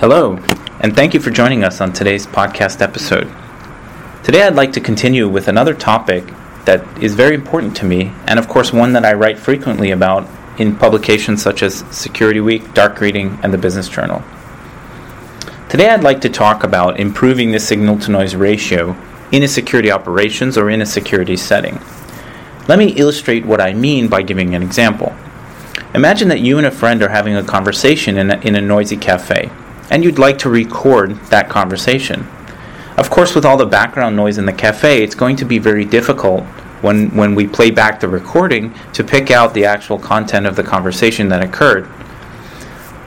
Hello, and thank you for joining us on today's podcast episode. Today I'd like to continue with another topic that is very important to me, and of course, one that I write frequently about in publications such as Security Week, Dark Reading, and the Business Journal. Today I'd like to talk about improving the signal to noise ratio in a security operations or in a security setting. Let me illustrate what I mean by giving an example. Imagine that you and a friend are having a conversation in a, in a noisy cafe, and you'd like to record that conversation. Of course, with all the background noise in the cafe, it's going to be very difficult when, when we play back the recording to pick out the actual content of the conversation that occurred.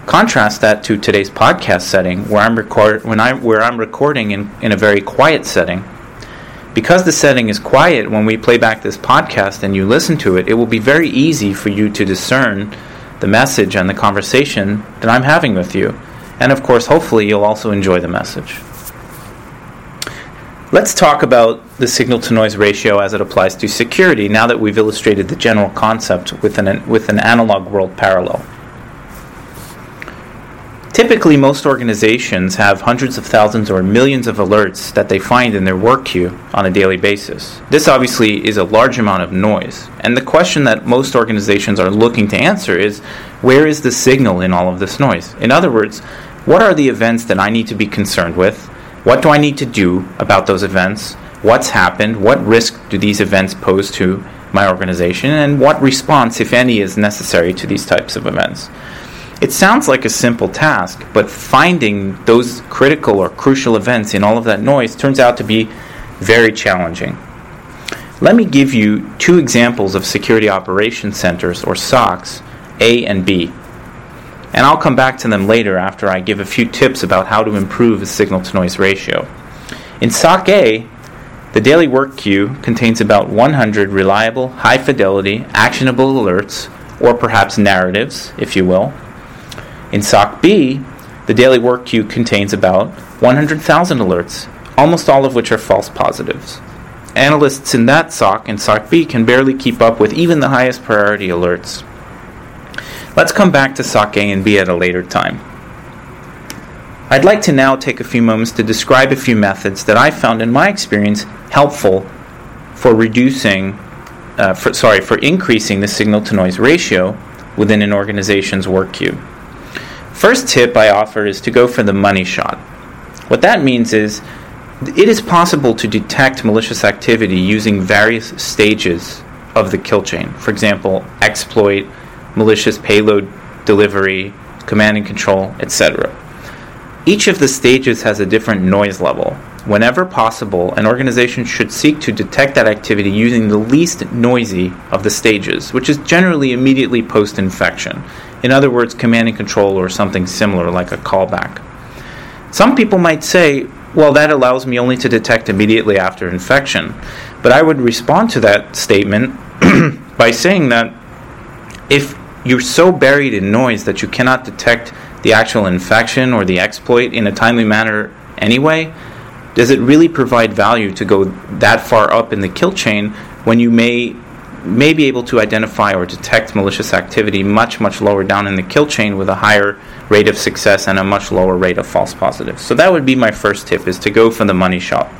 Contrast that to today's podcast setting where I'm record when I where I'm recording in, in a very quiet setting because the setting is quiet when we play back this podcast and you listen to it, it will be very easy for you to discern the message and the conversation that I'm having with you. And of course, hopefully, you'll also enjoy the message. Let's talk about the signal to noise ratio as it applies to security now that we've illustrated the general concept with an, with an analog world parallel. Typically, most organizations have hundreds of thousands or millions of alerts that they find in their work queue on a daily basis. This obviously is a large amount of noise, and the question that most organizations are looking to answer is where is the signal in all of this noise? In other words, what are the events that I need to be concerned with? What do I need to do about those events? What's happened? What risk do these events pose to my organization? And what response, if any, is necessary to these types of events? It sounds like a simple task, but finding those critical or crucial events in all of that noise turns out to be very challenging. Let me give you two examples of security operations centers, or SOCs, A and B. And I'll come back to them later after I give a few tips about how to improve the signal to noise ratio. In SOC A, the daily work queue contains about 100 reliable, high fidelity, actionable alerts, or perhaps narratives, if you will, in SOC B, the daily work queue contains about 100,000 alerts, almost all of which are false positives. Analysts in that SOC and SOC B can barely keep up with even the highest priority alerts. Let's come back to SOC A and B at a later time. I'd like to now take a few moments to describe a few methods that I found in my experience helpful for reducing, uh, for, sorry, for increasing the signal to noise ratio within an organization's work queue. First tip I offer is to go for the money shot. What that means is it is possible to detect malicious activity using various stages of the kill chain. For example, exploit, malicious payload delivery, command and control, etc. Each of the stages has a different noise level. Whenever possible, an organization should seek to detect that activity using the least noisy of the stages, which is generally immediately post infection. In other words, command and control or something similar like a callback. Some people might say, well, that allows me only to detect immediately after infection. But I would respond to that statement by saying that if you're so buried in noise that you cannot detect the actual infection or the exploit in a timely manner anyway, does it really provide value to go that far up in the kill chain when you may may be able to identify or detect malicious activity much, much lower down in the kill chain with a higher rate of success and a much lower rate of false positives. So that would be my first tip is to go for the money shot.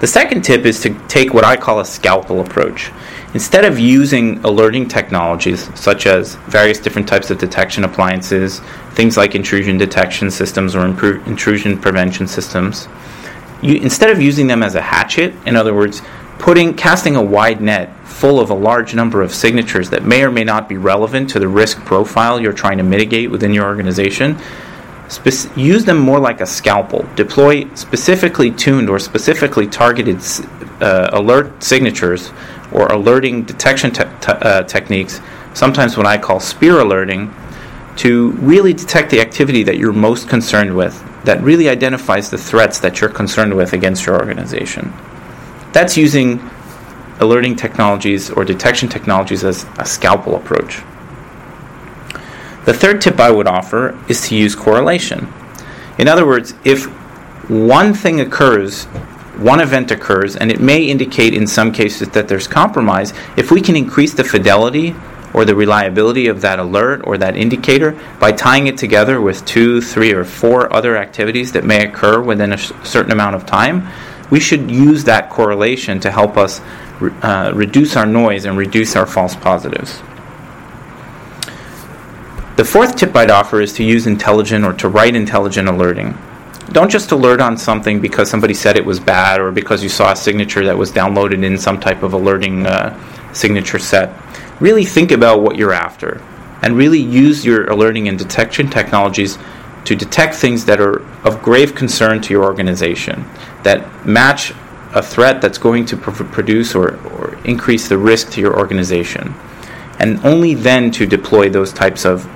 The second tip is to take what I call a scalpel approach. Instead of using alerting technologies such as various different types of detection appliances, things like intrusion detection systems or intrusion prevention systems, you, instead of using them as a hatchet, in other words, putting casting a wide net full of a large number of signatures that may or may not be relevant to the risk profile you're trying to mitigate within your organization, spe- use them more like a scalpel. Deploy specifically tuned or specifically targeted uh, alert signatures or alerting detection te- te- uh, techniques, sometimes what I call spear alerting, to really detect the activity that you're most concerned with, that really identifies the threats that you're concerned with against your organization. That's using alerting technologies or detection technologies as a scalpel approach. The third tip I would offer is to use correlation. In other words, if one thing occurs, one event occurs, and it may indicate in some cases that there's compromise, if we can increase the fidelity or the reliability of that alert or that indicator by tying it together with two, three, or four other activities that may occur within a certain amount of time, we should use that correlation to help us uh, reduce our noise and reduce our false positives. The fourth tip I'd offer is to use intelligent or to write intelligent alerting. Don't just alert on something because somebody said it was bad or because you saw a signature that was downloaded in some type of alerting uh, signature set. Really think about what you're after and really use your alerting and detection technologies to detect things that are of grave concern to your organization, that match a threat that's going to pr- produce or, or increase the risk to your organization. And only then to deploy those types of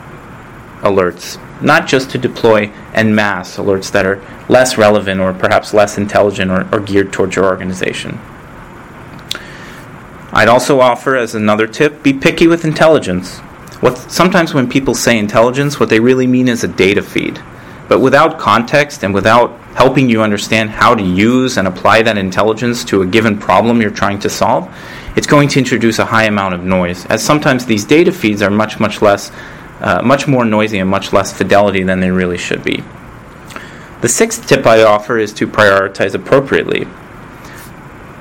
alerts, not just to deploy en masse alerts that are less relevant or perhaps less intelligent or, or geared towards your organization. I'd also offer as another tip be picky with intelligence. What, sometimes when people say intelligence, what they really mean is a data feed. But without context and without helping you understand how to use and apply that intelligence to a given problem you're trying to solve, it's going to introduce a high amount of noise, as sometimes these data feeds are much, much less, uh, much more noisy and much less fidelity than they really should be. The sixth tip I offer is to prioritize appropriately.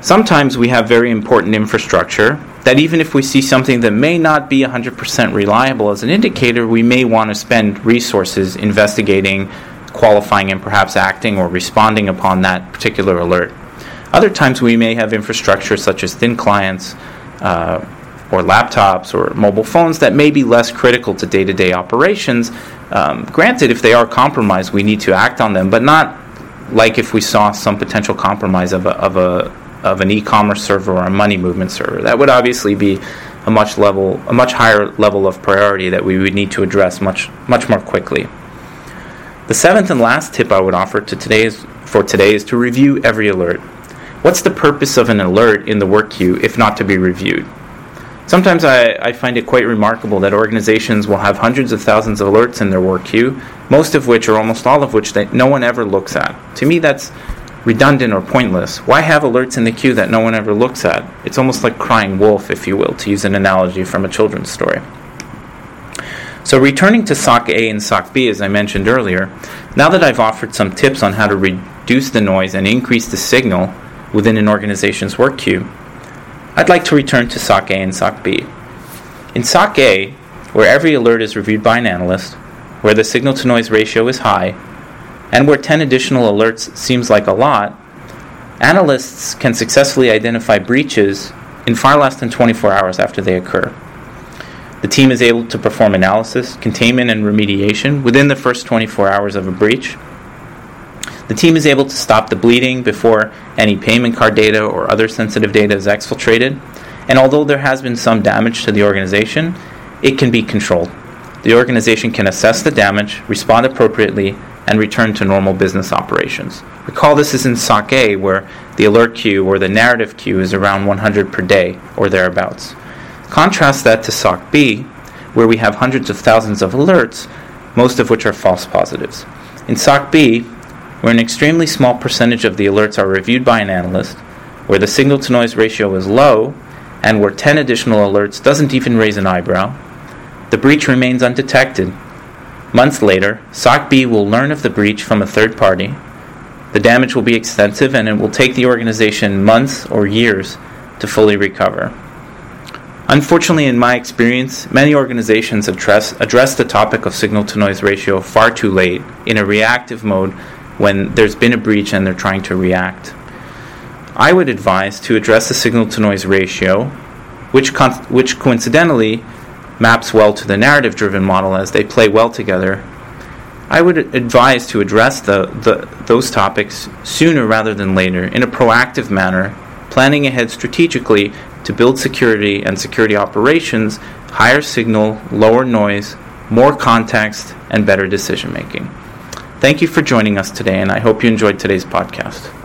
Sometimes we have very important infrastructure that even if we see something that may not be 100% reliable as an indicator, we may want to spend resources investigating, qualifying, and perhaps acting or responding upon that particular alert. Other times we may have infrastructure such as thin clients uh, or laptops or mobile phones that may be less critical to day to day operations. Um, granted, if they are compromised, we need to act on them, but not like if we saw some potential compromise of a, of a of an e-commerce server or a money movement server. That would obviously be a much level, a much higher level of priority that we would need to address much, much more quickly. The seventh and last tip I would offer to today's, for today is to review every alert. What's the purpose of an alert in the work queue if not to be reviewed? Sometimes I, I, find it quite remarkable that organizations will have hundreds of thousands of alerts in their work queue, most of which, or almost all of which, no one ever looks at. To me, that's redundant or pointless. Why have alerts in the queue that no one ever looks at? It's almost like crying wolf, if you will, to use an analogy from a children's story. So, returning to SOC A and SOC B, as I mentioned earlier, now that I've offered some tips on how to reduce the noise and increase the signal within an organization's work queue, I'd like to return to SOC A and SOC B. In SOC A, where every alert is reviewed by an analyst, where the signal to noise ratio is high, and where 10 additional alerts seems like a lot, analysts can successfully identify breaches in far less than 24 hours after they occur. The team is able to perform analysis, containment, and remediation within the first 24 hours of a breach. The team is able to stop the bleeding before any payment card data or other sensitive data is exfiltrated. And although there has been some damage to the organization, it can be controlled. The organization can assess the damage, respond appropriately, and return to normal business operations. Recall this is in SOC A, where the alert queue or the narrative queue is around 100 per day or thereabouts. Contrast that to SOC B, where we have hundreds of thousands of alerts, most of which are false positives. In SOC B, where an extremely small percentage of the alerts are reviewed by an analyst, where the signal to noise ratio is low, and where 10 additional alerts doesn't even raise an eyebrow, the breach remains undetected Months later, SOC B will learn of the breach from a third party. The damage will be extensive and it will take the organization months or years to fully recover. Unfortunately, in my experience, many organizations address, address the topic of signal to noise ratio far too late, in a reactive mode when there's been a breach and they're trying to react. I would advise to address the signal to noise ratio, which, con- which coincidentally maps well to the narrative driven model as they play well together, I would advise to address the, the, those topics sooner rather than later in a proactive manner, planning ahead strategically to build security and security operations, higher signal, lower noise, more context, and better decision making. Thank you for joining us today, and I hope you enjoyed today's podcast.